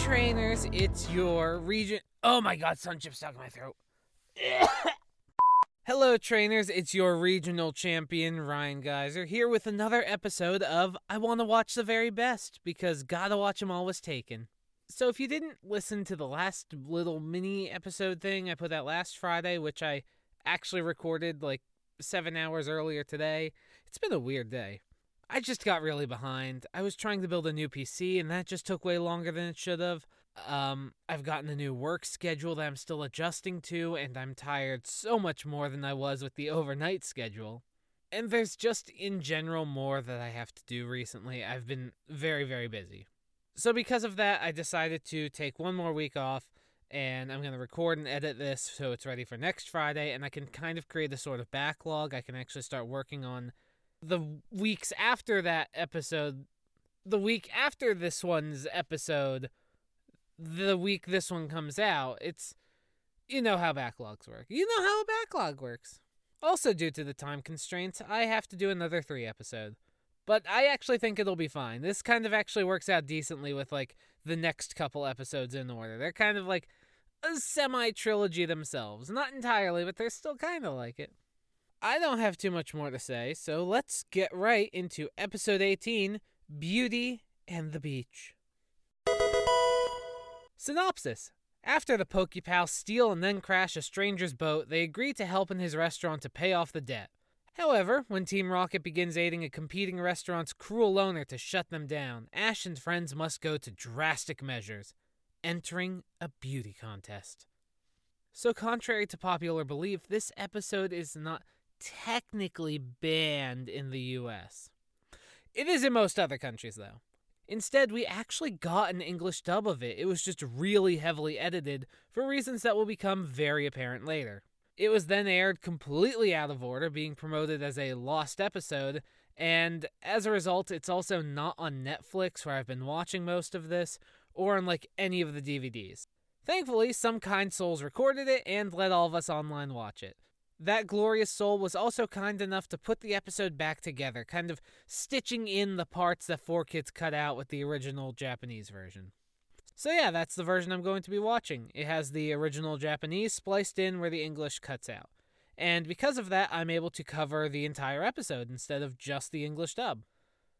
trainers, it's your region. Oh my god, sun chip stuck in my throat. Hello, trainers, it's your regional champion, Ryan Geyser, here with another episode of I Want to Watch the Very Best because Gotta Watch 'em All was taken. So, if you didn't listen to the last little mini episode thing I put out last Friday, which I actually recorded like seven hours earlier today, it's been a weird day. I just got really behind. I was trying to build a new PC, and that just took way longer than it should have. Um, I've gotten a new work schedule that I'm still adjusting to, and I'm tired so much more than I was with the overnight schedule. And there's just in general more that I have to do recently. I've been very, very busy. So, because of that, I decided to take one more week off, and I'm going to record and edit this so it's ready for next Friday, and I can kind of create a sort of backlog. I can actually start working on the weeks after that episode, the week after this one's episode, the week this one comes out, it's you know how backlogs work. You know how a backlog works. Also, due to the time constraints, I have to do another three episode. But I actually think it'll be fine. This kind of actually works out decently with like the next couple episodes in order. They're kind of like a semi trilogy themselves. Not entirely, but they're still kind of like it. I don't have too much more to say, so let's get right into episode 18 Beauty and the Beach. Synopsis After the Pokepals steal and then crash a stranger's boat, they agree to help in his restaurant to pay off the debt. However, when Team Rocket begins aiding a competing restaurant's cruel owner to shut them down, Ash and friends must go to drastic measures, entering a beauty contest. So, contrary to popular belief, this episode is not technically banned in the US. It is in most other countries, though. Instead, we actually got an English dub of it. It was just really heavily edited for reasons that will become very apparent later. It was then aired completely out of order, being promoted as a lost episode, and as a result, it's also not on Netflix, where I've been watching most of this, or on like any of the DVDs. Thankfully, some kind souls recorded it and let all of us online watch it. That glorious soul was also kind enough to put the episode back together, kind of stitching in the parts that 4Kids cut out with the original Japanese version. So, yeah, that's the version I'm going to be watching. It has the original Japanese spliced in where the English cuts out. And because of that, I'm able to cover the entire episode instead of just the English dub.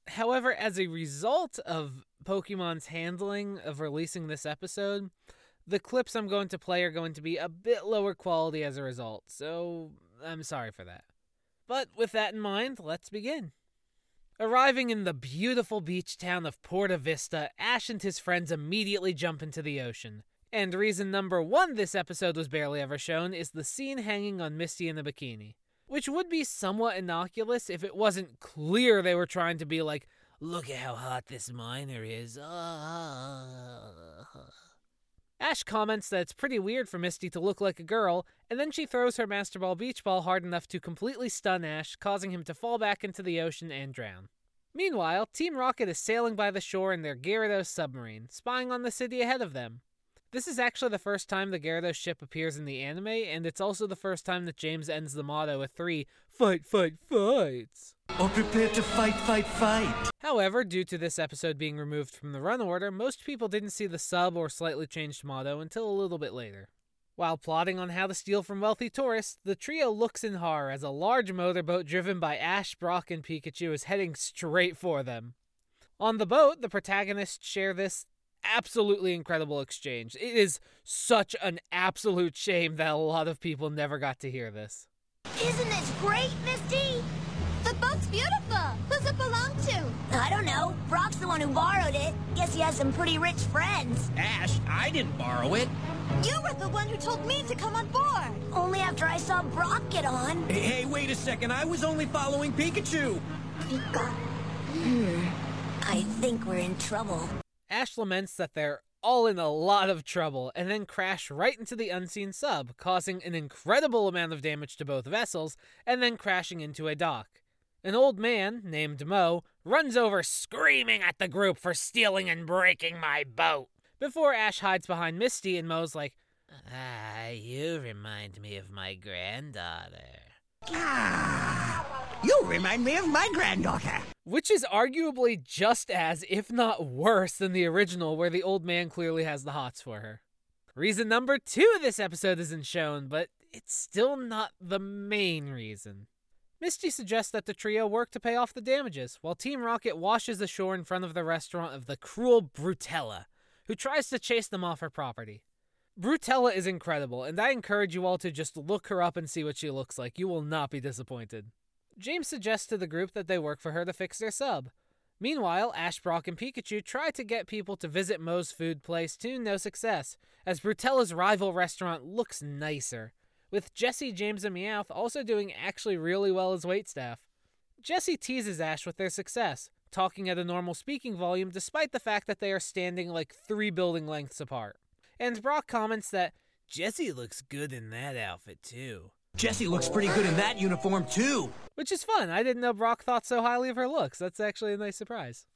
However, as a result of Pokemon's handling of releasing this episode, the clips I'm going to play are going to be a bit lower quality as a result, so I'm sorry for that. But with that in mind, let's begin. Arriving in the beautiful beach town of Porta Vista, Ash and his friends immediately jump into the ocean. And reason number one this episode was barely ever shown is the scene hanging on Misty in the bikini. Which would be somewhat innocuous if it wasn't clear they were trying to be like, look at how hot this minor is. Ah. Ash comments that it's pretty weird for Misty to look like a girl, and then she throws her Master Ball beach ball hard enough to completely stun Ash, causing him to fall back into the ocean and drown. Meanwhile, Team Rocket is sailing by the shore in their Gyarados submarine, spying on the city ahead of them. This is actually the first time the Gyarados ship appears in the anime, and it's also the first time that James ends the motto with three fight, fight, fights. Or prepare to fight, fight, fight. However, due to this episode being removed from the run order, most people didn't see the sub or slightly changed motto until a little bit later. While plotting on how to steal from wealthy tourists, the trio looks in horror as a large motorboat driven by Ash, Brock, and Pikachu is heading straight for them. On the boat, the protagonists share this absolutely incredible exchange. It is such an absolute shame that a lot of people never got to hear this. Isn't this great, Misty? The boat's beautiful. Who's it belong to? I don't know. Brock's the one who borrowed it. Guess he has some pretty rich friends. Ash, I didn't borrow it. You were the one who told me to come on board. Only after I saw Brock get on. Hey, hey, wait a second. I was only following Pikachu. Pika. Hmm. I think we're in trouble. Ash laments that they're all in a lot of trouble and then crash right into the unseen sub, causing an incredible amount of damage to both vessels and then crashing into a dock. An old man named Mo runs over screaming at the group for stealing and breaking my boat. Before Ash hides behind Misty and Mo's like, Ah, you remind me of my granddaughter. You remind me of my granddaughter. Which is arguably just as, if not worse, than the original, where the old man clearly has the hots for her. Reason number two of this episode isn't shown, but it's still not the main reason. Misty suggests that the trio work to pay off the damages, while Team Rocket washes ashore in front of the restaurant of the cruel Brutella, who tries to chase them off her property. Brutella is incredible, and I encourage you all to just look her up and see what she looks like. You will not be disappointed. James suggests to the group that they work for her to fix their sub. Meanwhile, Ash, Brock, and Pikachu try to get people to visit Moe's food place to no success, as Brutella's rival restaurant looks nicer, with Jessie, James, and Meowth also doing actually really well as waitstaff. Jessie teases Ash with their success, talking at a normal speaking volume despite the fact that they are standing like three building lengths apart. And Brock comments that Jessie looks good in that outfit too. Jessie looks pretty good in that uniform, too. Which is fun. I didn't know Brock thought so highly of her looks. That's actually a nice surprise.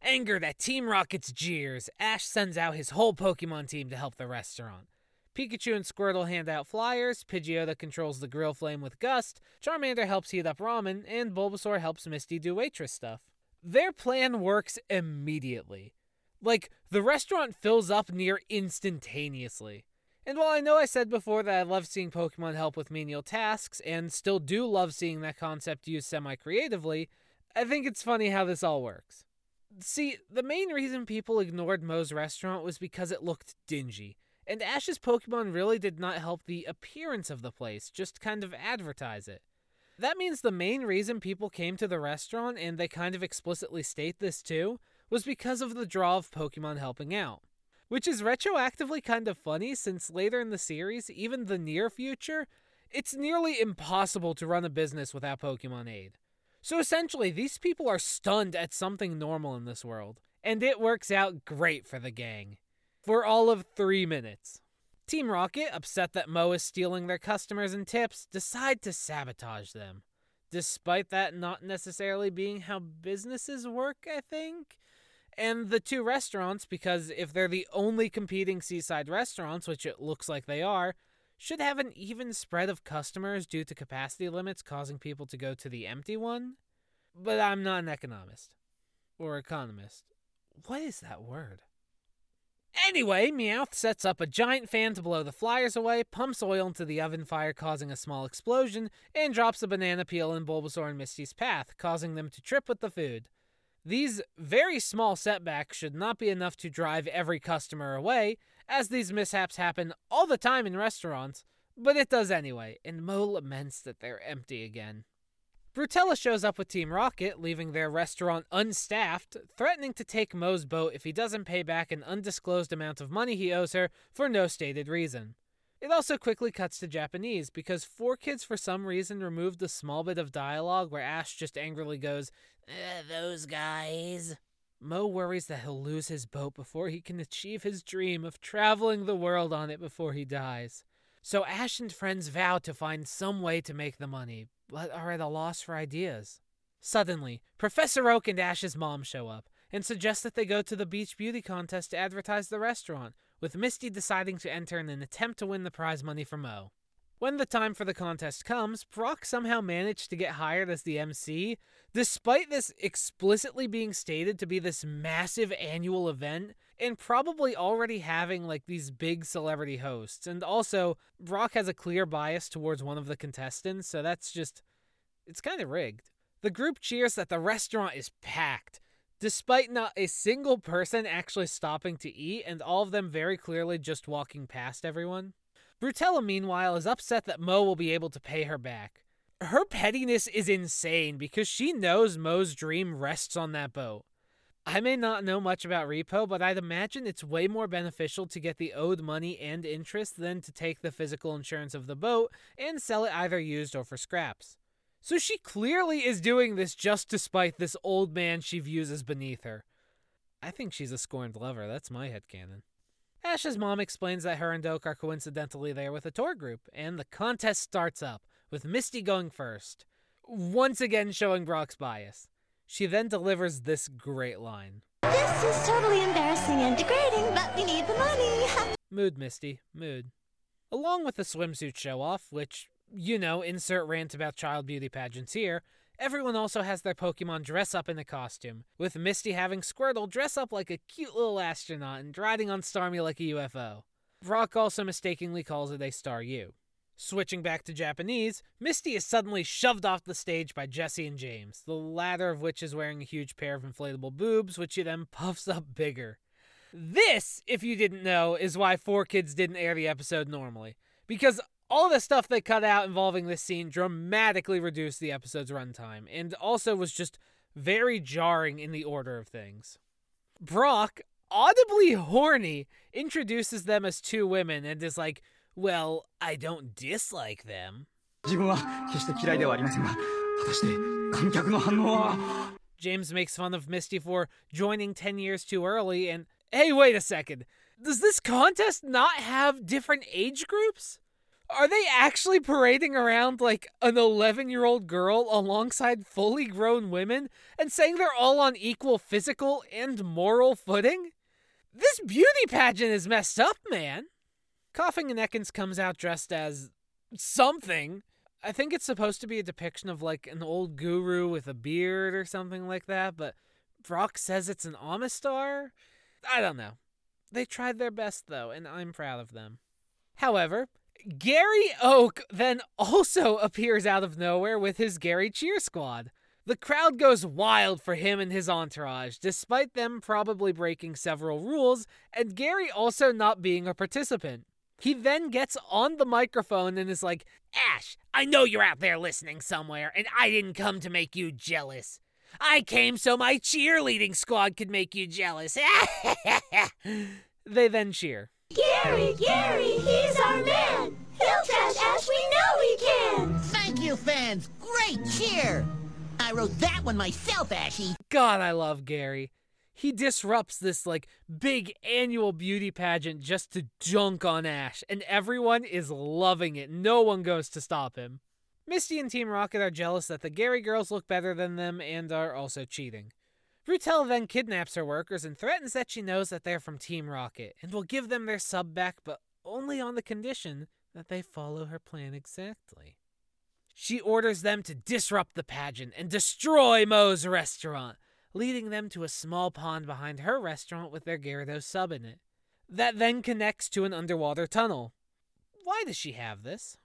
Anger that Team Rocket's jeers, Ash sends out his whole Pokemon team to help the restaurant. Pikachu and Squirtle hand out flyers, Pidgeotto controls the grill flame with Gust, Charmander helps heat up ramen, and Bulbasaur helps Misty do waitress stuff. Their plan works immediately. Like, the restaurant fills up near instantaneously. And while I know I said before that I love seeing Pokemon help with menial tasks, and still do love seeing that concept used semi creatively, I think it's funny how this all works. See, the main reason people ignored Moe's restaurant was because it looked dingy, and Ash's Pokemon really did not help the appearance of the place, just kind of advertise it. That means the main reason people came to the restaurant, and they kind of explicitly state this too, was because of the draw of Pokemon helping out. Which is retroactively kind of funny since later in the series, even the near future, it's nearly impossible to run a business without Pokemon Aid. So essentially, these people are stunned at something normal in this world, and it works out great for the gang. For all of three minutes. Team Rocket, upset that Mo is stealing their customers and tips, decide to sabotage them. Despite that not necessarily being how businesses work, I think. And the two restaurants, because if they're the only competing seaside restaurants, which it looks like they are, should have an even spread of customers due to capacity limits causing people to go to the empty one. But I'm not an economist. Or economist. What is that word? Anyway, Meowth sets up a giant fan to blow the flyers away, pumps oil into the oven fire, causing a small explosion, and drops a banana peel in Bulbasaur and Misty's path, causing them to trip with the food. These very small setbacks should not be enough to drive every customer away, as these mishaps happen all the time in restaurants, but it does anyway, and Moe laments that they're empty again. Brutella shows up with Team Rocket, leaving their restaurant unstaffed, threatening to take Moe's boat if he doesn't pay back an undisclosed amount of money he owes her for no stated reason. It also quickly cuts to Japanese because 4Kids for some reason removed a small bit of dialogue where Ash just angrily goes, "Eh, Those guys. Mo worries that he'll lose his boat before he can achieve his dream of traveling the world on it before he dies. So Ash and friends vow to find some way to make the money, but are at a loss for ideas. Suddenly, Professor Oak and Ash's mom show up and suggest that they go to the Beach Beauty contest to advertise the restaurant, with Misty deciding to enter in an attempt to win the prize money from Mo. When the time for the contest comes, Brock somehow managed to get hired as the MC, despite this explicitly being stated to be this massive annual event and probably already having like these big celebrity hosts. And also, Brock has a clear bias towards one of the contestants, so that's just it's kind of rigged. The group cheers that the restaurant is packed, despite not a single person actually stopping to eat, and all of them very clearly just walking past everyone. Brutella, meanwhile, is upset that Mo will be able to pay her back. Her pettiness is insane because she knows Mo's dream rests on that boat. I may not know much about repo, but I'd imagine it's way more beneficial to get the owed money and interest than to take the physical insurance of the boat and sell it either used or for scraps. So she clearly is doing this just to spite this old man she views as beneath her. I think she's a scorned lover, that's my head headcanon. Ash's mom explains that her and Oak are coincidentally there with a tour group, and the contest starts up, with Misty going first, once again showing Brock's bias. She then delivers this great line This is totally embarrassing and degrading, but we need the money. Mood, Misty, mood. Along with the swimsuit show off, which, you know, insert rant about child beauty pageants here, Everyone also has their Pokemon dress up in a costume, with Misty having Squirtle dress up like a cute little astronaut and riding on Starmie like a UFO. Brock also mistakenly calls it a Staryu. Switching back to Japanese, Misty is suddenly shoved off the stage by Jessie and James, the latter of which is wearing a huge pair of inflatable boobs, which he then puffs up bigger. This, if you didn't know, is why 4Kids didn't air the episode normally. Because all the stuff they cut out involving this scene dramatically reduced the episode's runtime and also was just very jarring in the order of things. Brock, audibly horny, introduces them as two women and is like, Well, I don't dislike them. James makes fun of Misty for joining 10 years too early, and hey, wait a second. Does this contest not have different age groups? Are they actually parading around like an 11 year old girl alongside fully grown women and saying they're all on equal physical and moral footing? This beauty pageant is messed up, man. Koffing and Ekans comes out dressed as something. I think it's supposed to be a depiction of like an old guru with a beard or something like that, but Brock says it's an Amistar? I don't know. They tried their best though, and I'm proud of them. However, Gary Oak then also appears out of nowhere with his Gary Cheer Squad. The crowd goes wild for him and his entourage, despite them probably breaking several rules, and Gary also not being a participant. He then gets on the microphone and is like, Ash, I know you're out there listening somewhere, and I didn't come to make you jealous. I came so my cheerleading squad could make you jealous. they then cheer. Gary, Gary, he's our man. He'll catch Ash, we know he can. Thank you, fans. Great cheer. I wrote that one myself, Ashy. God, I love Gary. He disrupts this like big annual beauty pageant just to dunk on Ash, and everyone is loving it. No one goes to stop him. Misty and Team Rocket are jealous that the Gary girls look better than them and are also cheating. Brutel then kidnaps her workers and threatens that she knows that they're from Team Rocket and will give them their sub back, but only on the condition that they follow her plan exactly. She orders them to disrupt the pageant and destroy Moe's restaurant, leading them to a small pond behind her restaurant with their Gyarados sub in it. That then connects to an underwater tunnel. Why does she have this?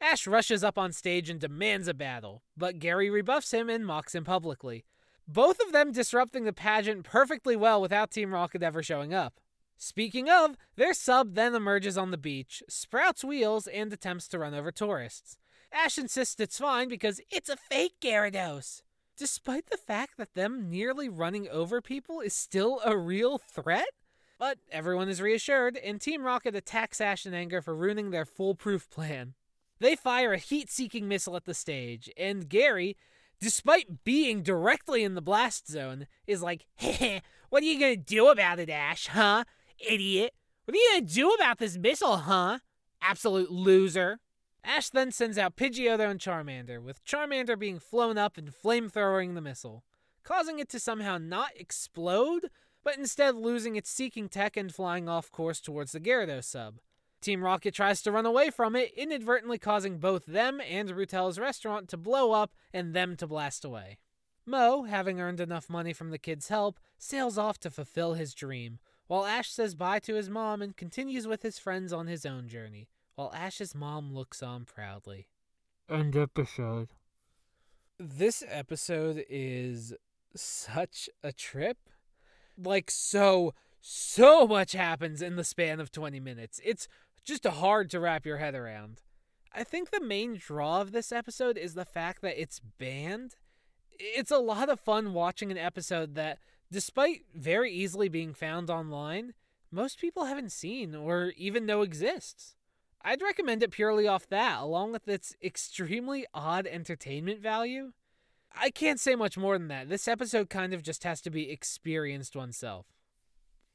Ash rushes up on stage and demands a battle, but Gary rebuffs him and mocks him publicly. Both of them disrupting the pageant perfectly well without Team Rocket ever showing up. Speaking of, their sub then emerges on the beach, sprouts wheels, and attempts to run over tourists. Ash insists it's fine because it's a fake Gyarados. Despite the fact that them nearly running over people is still a real threat? But everyone is reassured, and Team Rocket attacks Ash in anger for ruining their foolproof plan. They fire a heat seeking missile at the stage, and Gary, despite being directly in the blast zone, is like, Heh, what are you gonna do about it, Ash, huh? Idiot. What are you gonna do about this missile, huh? Absolute loser. Ash then sends out Pidgeotto and Charmander, with Charmander being flown up and flamethrowing the missile, causing it to somehow not explode, but instead losing its seeking tech and flying off course towards the Gyarados sub. Team Rocket tries to run away from it, inadvertently causing both them and Rutel's restaurant to blow up and them to blast away. Mo, having earned enough money from the kid's help, sails off to fulfill his dream, while Ash says bye to his mom and continues with his friends on his own journey, while Ash's mom looks on proudly. End episode. This episode is such a trip. Like, so, so much happens in the span of 20 minutes. It's just hard to wrap your head around. I think the main draw of this episode is the fact that it's banned. It's a lot of fun watching an episode that, despite very easily being found online, most people haven't seen or even know exists. I'd recommend it purely off that, along with its extremely odd entertainment value. I can't say much more than that. This episode kind of just has to be experienced oneself.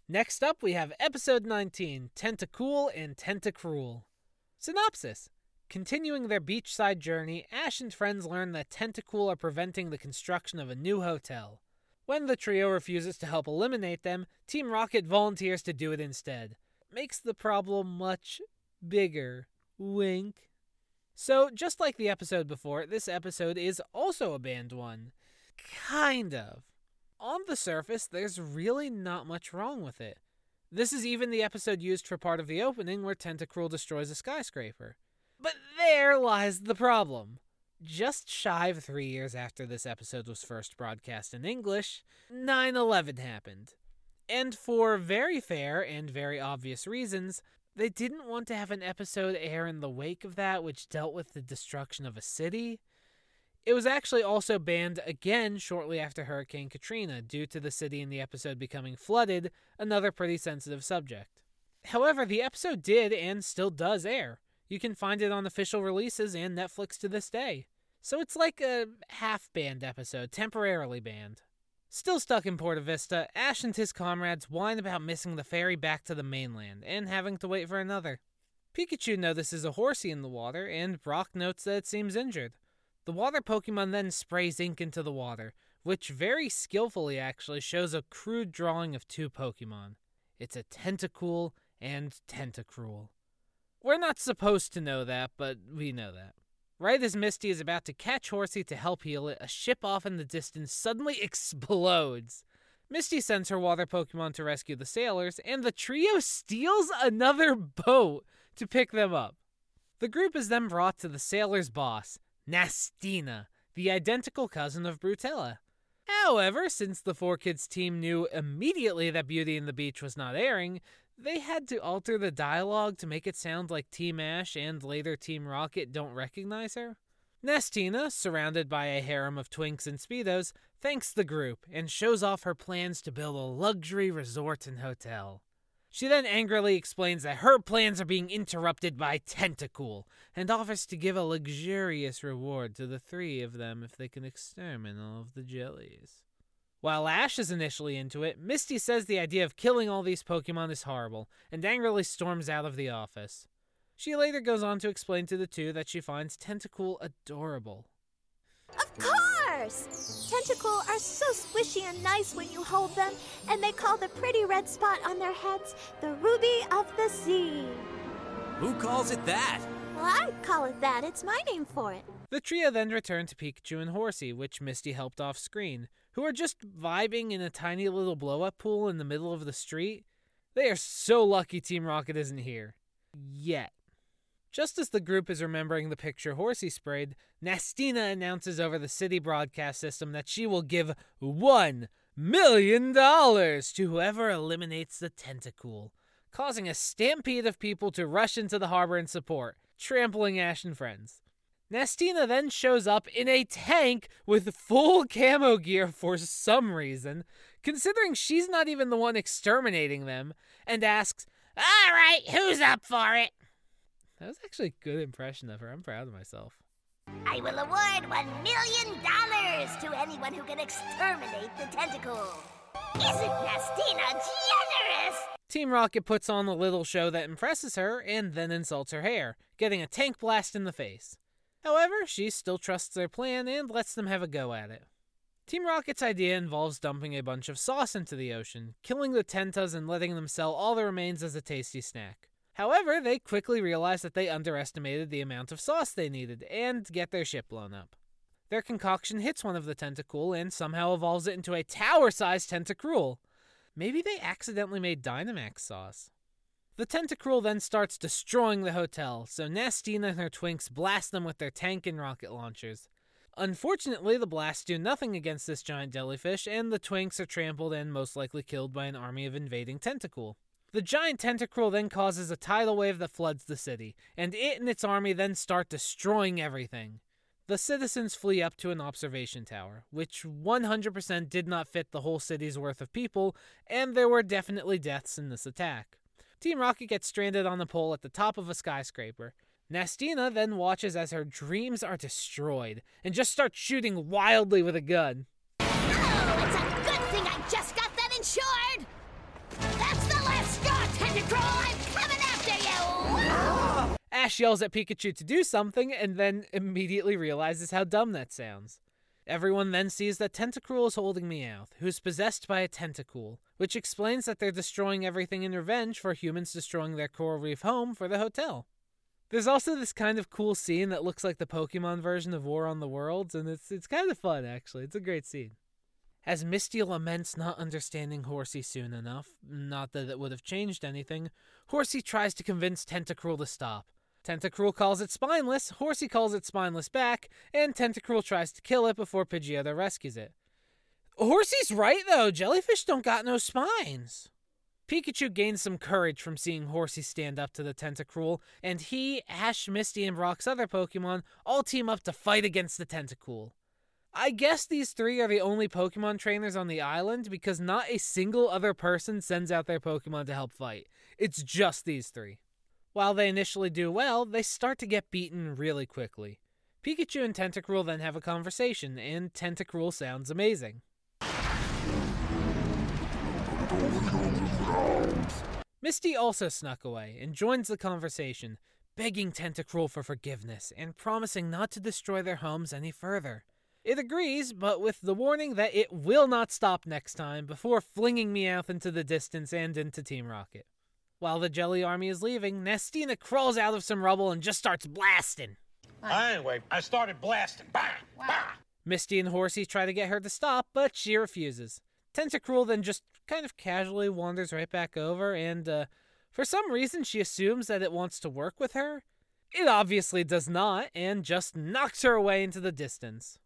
Next up, we have episode 19 Tentacool and Tentacruel. Synopsis Continuing their beachside journey, Ash and friends learn that Tentacool are preventing the construction of a new hotel. When the trio refuses to help eliminate them, Team Rocket volunteers to do it instead. Makes the problem much bigger. Wink. So, just like the episode before, this episode is also a banned one. Kind of. On the surface, there's really not much wrong with it. This is even the episode used for part of the opening where Tentacruel destroys a skyscraper. But there lies the problem. Just shy of three years after this episode was first broadcast in English, 9 11 happened. And for very fair and very obvious reasons, they didn't want to have an episode air in the wake of that, which dealt with the destruction of a city. It was actually also banned again shortly after Hurricane Katrina due to the city in the episode becoming flooded, another pretty sensitive subject. However, the episode did and still does air. You can find it on official releases and Netflix to this day. So it's like a half banned episode, temporarily banned. Still stuck in Porta Vista, Ash and his comrades whine about missing the ferry back to the mainland and having to wait for another. Pikachu notices a horsey in the water, and Brock notes that it seems injured. The water Pokemon then sprays ink into the water, which very skillfully actually shows a crude drawing of two Pokemon. It's a Tentacool and Tentacruel. We're not supposed to know that, but we know that. Right as Misty is about to catch Horsea to help heal it, a ship off in the distance suddenly explodes. Misty sends her water Pokemon to rescue the sailors, and the trio steals another boat to pick them up. The group is then brought to the sailor's boss, Nastina, the identical cousin of Brutella. However, since the Four Kids team knew immediately that Beauty and the Beach was not airing, they had to alter the dialogue to make it sound like Team Ash and later Team Rocket don't recognize her. Nastina, surrounded by a harem of twinks and speedos, thanks the group and shows off her plans to build a luxury resort and hotel. She then angrily explains that her plans are being interrupted by Tentacool and offers to give a luxurious reward to the three of them if they can exterminate all of the jellies. While Ash is initially into it, Misty says the idea of killing all these Pokemon is horrible and angrily storms out of the office. She later goes on to explain to the two that she finds Tentacool adorable. Of course! Tentacool are so squishy and nice when you hold them, and they call the pretty red spot on their heads the Ruby of the Sea. Who calls it that? Well, I call it that. It's my name for it. The trio then return to Pikachu and Horsea, which Misty helped off screen, who are just vibing in a tiny little blow up pool in the middle of the street. They are so lucky Team Rocket isn't here. Yet. Just as the group is remembering the picture Horsea sprayed, Nastina announces over the city broadcast system that she will give one million dollars to whoever eliminates the Tentacool, causing a stampede of people to rush into the harbor in support, trampling Ash and friends. Nastina then shows up in a tank with full camo gear for some reason, considering she's not even the one exterminating them, and asks, All right, who's up for it? That was actually a good impression of her. I'm proud of myself. I will award one million dollars to anyone who can exterminate the Tentacool. Isn't Nastina generous? Team Rocket puts on a little show that impresses her and then insults her hair, getting a tank blast in the face. However, she still trusts their plan and lets them have a go at it. Team Rocket's idea involves dumping a bunch of sauce into the ocean, killing the Tentas, and letting them sell all the remains as a tasty snack. However, they quickly realize that they underestimated the amount of sauce they needed and get their ship blown up. Their concoction hits one of the Tentacool and somehow evolves it into a tower sized Tentacruel. Maybe they accidentally made Dynamax sauce. The Tentacruel then starts destroying the hotel, so Nastina and her twinks blast them with their tank and rocket launchers. Unfortunately, the blasts do nothing against this giant jellyfish, and the twinks are trampled and most likely killed by an army of invading Tentacool. The giant Tentacruel then causes a tidal wave that floods the city, and it and its army then start destroying everything. The citizens flee up to an observation tower, which 100% did not fit the whole city's worth of people, and there were definitely deaths in this attack. Team Rocket gets stranded on the pole at the top of a skyscraper. Nastina then watches as her dreams are destroyed and just starts shooting wildly with a gun. Oh, it's a good thing I just got that insured! That's the last straw, Tentacruel! I'm coming after you! Ash yells at Pikachu to do something and then immediately realizes how dumb that sounds. Everyone then sees that Tentacruel is holding Meowth, who's possessed by a Tentacool, which explains that they're destroying everything in revenge for humans destroying their coral reef home for the hotel. There's also this kind of cool scene that looks like the Pokemon version of War on the Worlds, and it's it's kind of fun actually. It's a great scene. As Misty laments not understanding Horsea soon enough, not that it would have changed anything, Horsea tries to convince Tentacruel to stop. Tentacruel calls it spineless, Horsea calls it spineless back, and Tentacruel tries to kill it before Pidgeotto rescues it. Horsea's right though, jellyfish don't got no spines. Pikachu gains some courage from seeing Horsea stand up to the Tentacruel, and he, Ash, Misty, and Brock's other Pokemon all team up to fight against the Tentacruel. I guess these three are the only Pokemon trainers on the island because not a single other person sends out their Pokemon to help fight. It's just these three. While they initially do well, they start to get beaten really quickly. Pikachu and Tentacruel then have a conversation, and Tentacruel sounds amazing. Misty also snuck away and joins the conversation, begging Tentacruel for forgiveness and promising not to destroy their homes any further. It agrees, but with the warning that it will not stop next time before flinging Meowth into the distance and into Team Rocket. While the Jelly Army is leaving, Nastina crawls out of some rubble and just starts blasting. Anyway, I started blasting. Bah! Bah! Misty and Horsea try to get her to stop, but she refuses. Tentacruel then just kind of casually wanders right back over, and uh, for some reason she assumes that it wants to work with her. It obviously does not, and just knocks her away into the distance.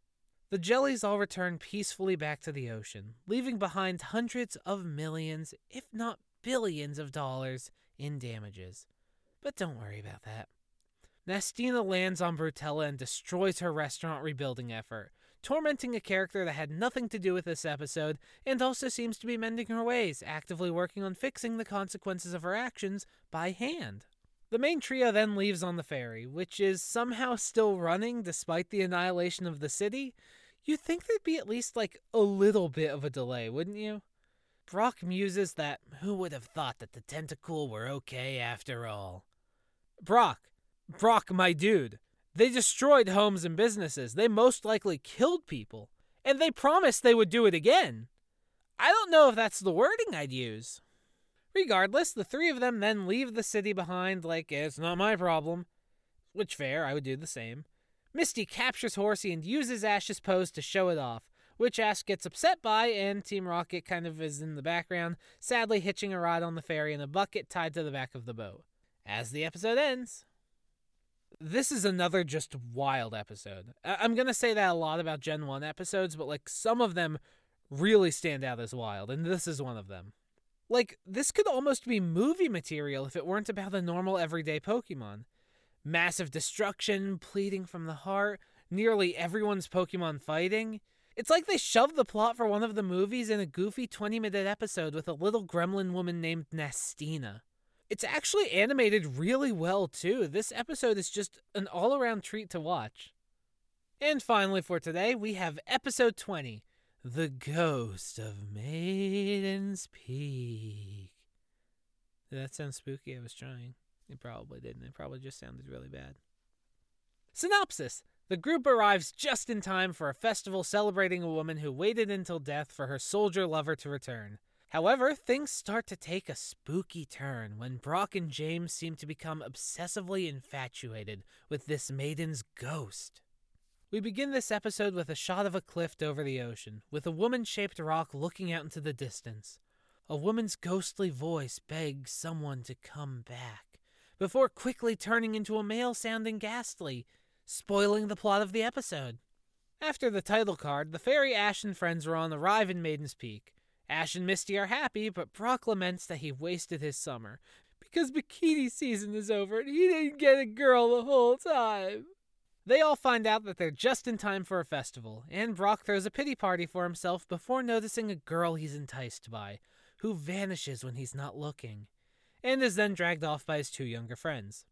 The jellies all return peacefully back to the ocean, leaving behind hundreds of millions, if not billions, of dollars in damages. But don't worry about that. Nastina lands on Brutella and destroys her restaurant rebuilding effort, tormenting a character that had nothing to do with this episode and also seems to be mending her ways, actively working on fixing the consequences of her actions by hand. The main trio then leaves on the ferry, which is somehow still running despite the annihilation of the city. You'd think there'd be at least like a little bit of a delay, wouldn't you? Brock muses that who would have thought that the Tentacool were okay after all? Brock, Brock, my dude, they destroyed homes and businesses. They most likely killed people. And they promised they would do it again. I don't know if that's the wording I'd use. Regardless, the three of them then leave the city behind like it's not my problem. Which fair, I would do the same. Misty captures Horsea and uses Ash's pose to show it off, which Ash gets upset by, and Team Rocket kind of is in the background, sadly hitching a ride on the ferry in a bucket tied to the back of the boat. As the episode ends, this is another just wild episode. I- I'm going to say that a lot about Gen 1 episodes, but like some of them really stand out as wild, and this is one of them. Like, this could almost be movie material if it weren't about a normal everyday Pokemon. Massive destruction, pleading from the heart, nearly everyone's Pokemon fighting. It's like they shoved the plot for one of the movies in a goofy 20 minute episode with a little gremlin woman named Nastina. It's actually animated really well, too. This episode is just an all around treat to watch. And finally, for today, we have episode 20 The Ghost of Maiden's Peak. Did that sound spooky? I was trying. It probably didn't. It probably just sounded really bad. Synopsis The group arrives just in time for a festival celebrating a woman who waited until death for her soldier lover to return. However, things start to take a spooky turn when Brock and James seem to become obsessively infatuated with this maiden's ghost. We begin this episode with a shot of a cliff over the ocean, with a woman shaped rock looking out into the distance. A woman's ghostly voice begs someone to come back, before quickly turning into a male sounding Gastly, spoiling the plot of the episode. After the title card, the fairy Ash and friends are on the arrive in Maiden's Peak. Ash and Misty are happy, but Brock laments that he wasted his summer because bikini season is over and he didn't get a girl the whole time. They all find out that they're just in time for a festival, and Brock throws a pity party for himself before noticing a girl he's enticed by, who vanishes when he's not looking, and is then dragged off by his two younger friends.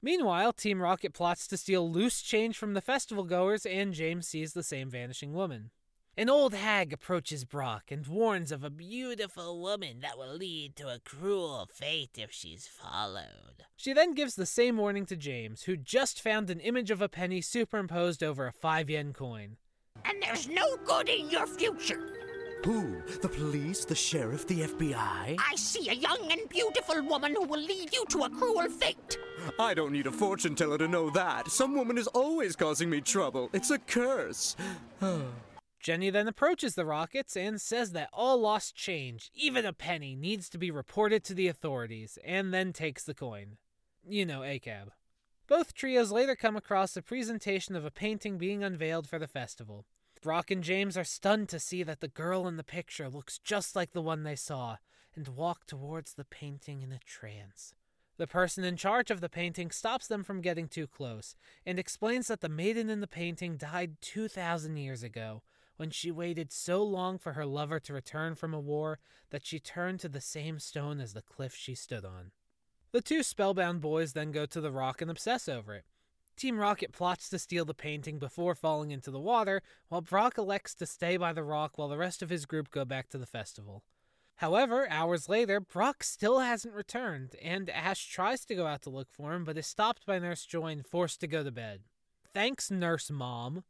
Meanwhile, Team Rocket plots to steal loose change from the festival goers, and James sees the same vanishing woman. An old hag approaches Brock and warns of a beautiful woman that will lead to a cruel fate if she's followed. She then gives the same warning to James, who just found an image of a penny superimposed over a 5 yen coin. And there's no good in your future. Who? The police, the sheriff, the FBI? I see a young and beautiful woman who will lead you to a cruel fate. I don't need a fortune teller to know that. Some woman is always causing me trouble. It's a curse. Jenny then approaches the Rockets and says that all lost change, even a penny, needs to be reported to the authorities, and then takes the coin. You know, ACAB. Both trios later come across a presentation of a painting being unveiled for the festival. Brock and James are stunned to see that the girl in the picture looks just like the one they saw, and walk towards the painting in a trance. The person in charge of the painting stops them from getting too close, and explains that the maiden in the painting died 2,000 years ago, when she waited so long for her lover to return from a war that she turned to the same stone as the cliff she stood on. The two spellbound boys then go to the rock and obsess over it. Team Rocket plots to steal the painting before falling into the water, while Brock elects to stay by the rock while the rest of his group go back to the festival. However, hours later, Brock still hasn't returned, and Ash tries to go out to look for him, but is stopped by Nurse Joy and forced to go to bed. Thanks, Nurse Mom.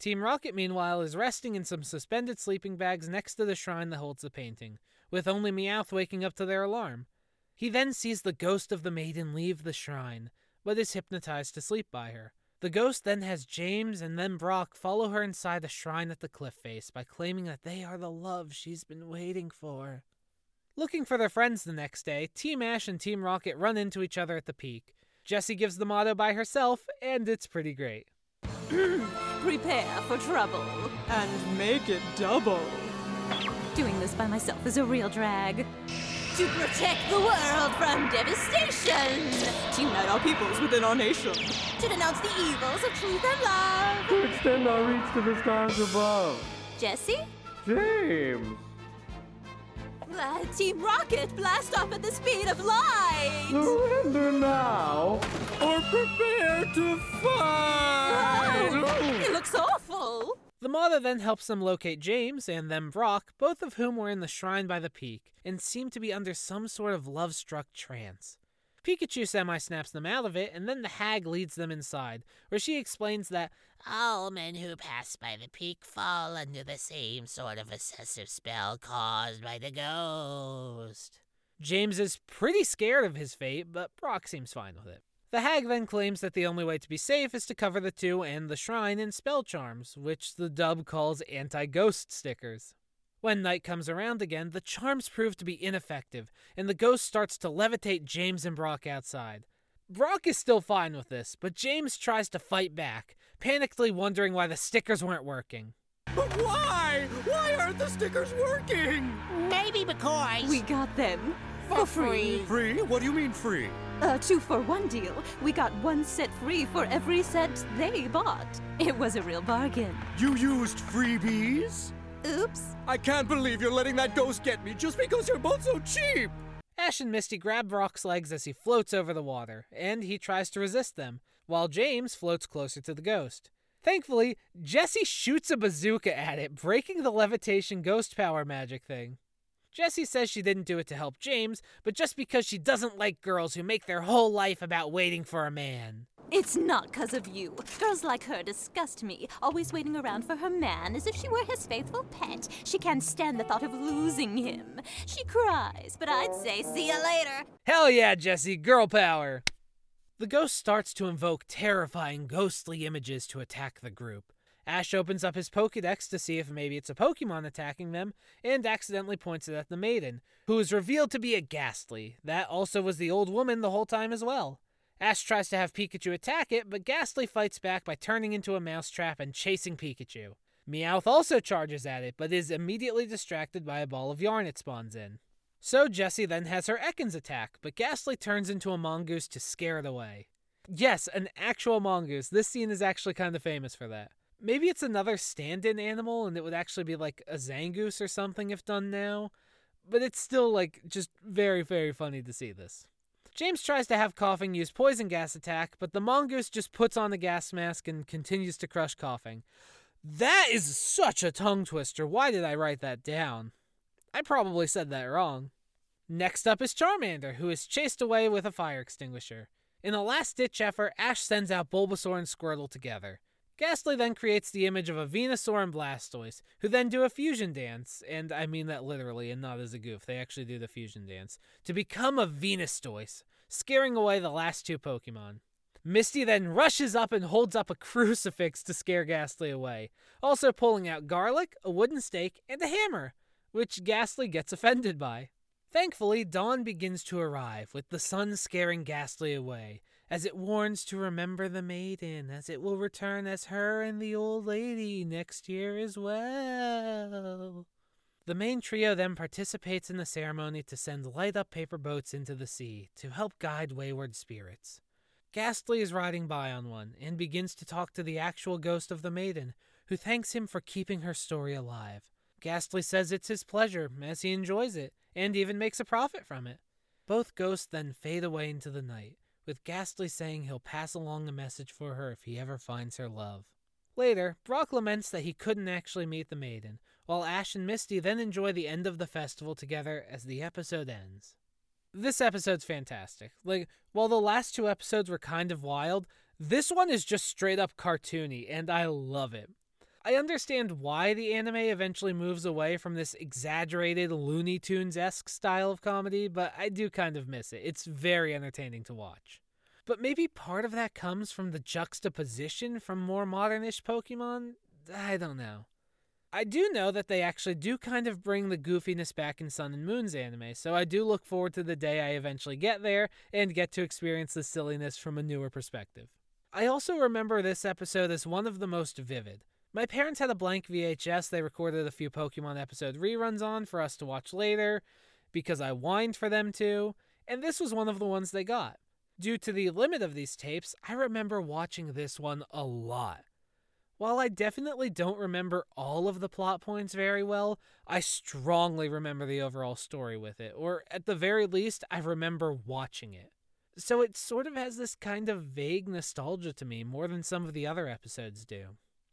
Team Rocket, meanwhile, is resting in some suspended sleeping bags next to the shrine that holds the painting, with only Meowth waking up to their alarm. He then sees the ghost of the maiden leave the shrine, but is hypnotized to sleep by her. The ghost then has James and then Brock follow her inside the shrine at the cliff face by claiming that they are the love she's been waiting for. Looking for their friends the next day, Team Ash and Team Rocket run into each other at the peak. Jessie gives the motto by herself, and it's pretty great. Prepare for trouble. And make it double. Doing this by myself is a real drag. To protect the world from devastation. To unite our peoples within our nation. To denounce the evils of truth and love. To extend our reach to the stars above. Jessie? James! Uh, Team Rocket, blast off at the speed of light! Surrender now, or prepare to fight! Oh, it looks awful! The mother then helps them locate James and then Brock, both of whom were in the shrine by the peak, and seem to be under some sort of love struck trance. Pikachu semi snaps them out of it, and then the hag leads them inside, where she explains that all men who pass by the peak fall under the same sort of obsessive spell caused by the ghost. James is pretty scared of his fate, but Brock seems fine with it. The hag then claims that the only way to be safe is to cover the two and the shrine in spell charms, which the dub calls anti ghost stickers. When night comes around again, the charms prove to be ineffective, and the ghost starts to levitate James and Brock outside. Brock is still fine with this, but James tries to fight back, panically wondering why the stickers weren't working. But why? Why aren't the stickers working? Maybe because. We got them. For free. Free? What do you mean free? A two for one deal. We got one set free for every set they bought. It was a real bargain. You used freebies? Oops. I can't believe you're letting that ghost get me just because you're both so cheap! Ash and Misty grab Brock's legs as he floats over the water, and he tries to resist them, while James floats closer to the ghost. Thankfully, Jessie shoots a bazooka at it, breaking the levitation ghost power magic thing. Jessie says she didn't do it to help James, but just because she doesn't like girls who make their whole life about waiting for a man. It's not because of you. Girls like her disgust me, always waiting around for her man as if she were his faithful pet. She can't stand the thought of losing him. She cries, but I'd say see you later. Hell yeah, Jessie, girl power! The ghost starts to invoke terrifying ghostly images to attack the group. Ash opens up his Pokedex to see if maybe it's a Pokemon attacking them, and accidentally points it at the maiden, who is revealed to be a Gastly. That also was the old woman the whole time as well. Ash tries to have Pikachu attack it, but Gastly fights back by turning into a mousetrap and chasing Pikachu. Meowth also charges at it, but is immediately distracted by a ball of yarn it spawns in. So Jessie then has her Ekans attack, but Gastly turns into a mongoose to scare it away. Yes, an actual mongoose. This scene is actually kind of famous for that. Maybe it's another stand in animal and it would actually be like a Zangoose or something if done now. But it's still like just very, very funny to see this. James tries to have Koffing use poison gas attack, but the mongoose just puts on the gas mask and continues to crush Koffing. That is such a tongue twister. Why did I write that down? I probably said that wrong. Next up is Charmander, who is chased away with a fire extinguisher. In a last ditch effort, Ash sends out Bulbasaur and Squirtle together. Gastly then creates the image of a Venusaur and Blastoise, who then do a fusion dance, and I mean that literally and not as a goof, they actually do the fusion dance, to become a Venustoise. scaring away the last two Pokemon. Misty then rushes up and holds up a crucifix to scare Gastly away, also pulling out garlic, a wooden stake, and a hammer, which Gastly gets offended by. Thankfully, dawn begins to arrive, with the sun scaring Gastly away, as it warns to remember the maiden, as it will return as her and the old lady next year as well. The main trio then participates in the ceremony to send light up paper boats into the sea to help guide wayward spirits. Gastly is riding by on one and begins to talk to the actual ghost of the maiden, who thanks him for keeping her story alive. Gastly says it's his pleasure, as he enjoys it, and even makes a profit from it. Both ghosts then fade away into the night, with Gastly saying he'll pass along a message for her if he ever finds her love. Later, Brock laments that he couldn't actually meet the maiden, while Ash and Misty then enjoy the end of the festival together as the episode ends. This episode's fantastic. Like, while the last two episodes were kind of wild, this one is just straight up cartoony, and I love it. I understand why the anime eventually moves away from this exaggerated Looney Tunes esque style of comedy, but I do kind of miss it. It's very entertaining to watch. But maybe part of that comes from the juxtaposition from more modernish Pokemon? I don't know. I do know that they actually do kind of bring the goofiness back in Sun and Moon's anime, so I do look forward to the day I eventually get there and get to experience the silliness from a newer perspective. I also remember this episode as one of the most vivid. My parents had a blank VHS they recorded a few Pokemon episode reruns on for us to watch later because I whined for them to, and this was one of the ones they got. Due to the limit of these tapes, I remember watching this one a lot. While I definitely don't remember all of the plot points very well, I strongly remember the overall story with it, or at the very least, I remember watching it. So it sort of has this kind of vague nostalgia to me more than some of the other episodes do.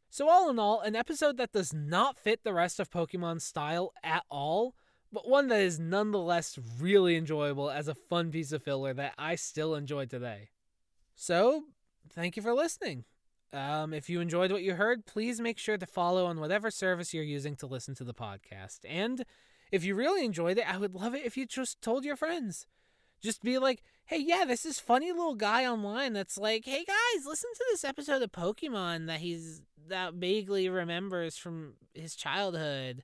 So, all in all, an episode that does not fit the rest of Pokemon's style at all, but one that is nonetheless really enjoyable as a fun piece of filler that I still enjoy today. So, thank you for listening. Um, if you enjoyed what you heard, please make sure to follow on whatever service you're using to listen to the podcast. And if you really enjoyed it, I would love it if you just told your friends. Just be like, hey, yeah, this is funny little guy online that's like, hey guys, listen to this episode of Pokemon that he's that vaguely remembers from his childhood,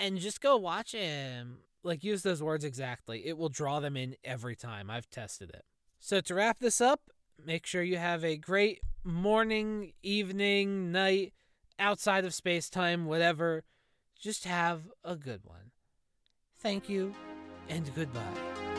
and just go watch him. Like, use those words exactly. It will draw them in every time. I've tested it. So to wrap this up, make sure you have a great morning, evening, night, outside of space time, whatever. Just have a good one. Thank you, and goodbye.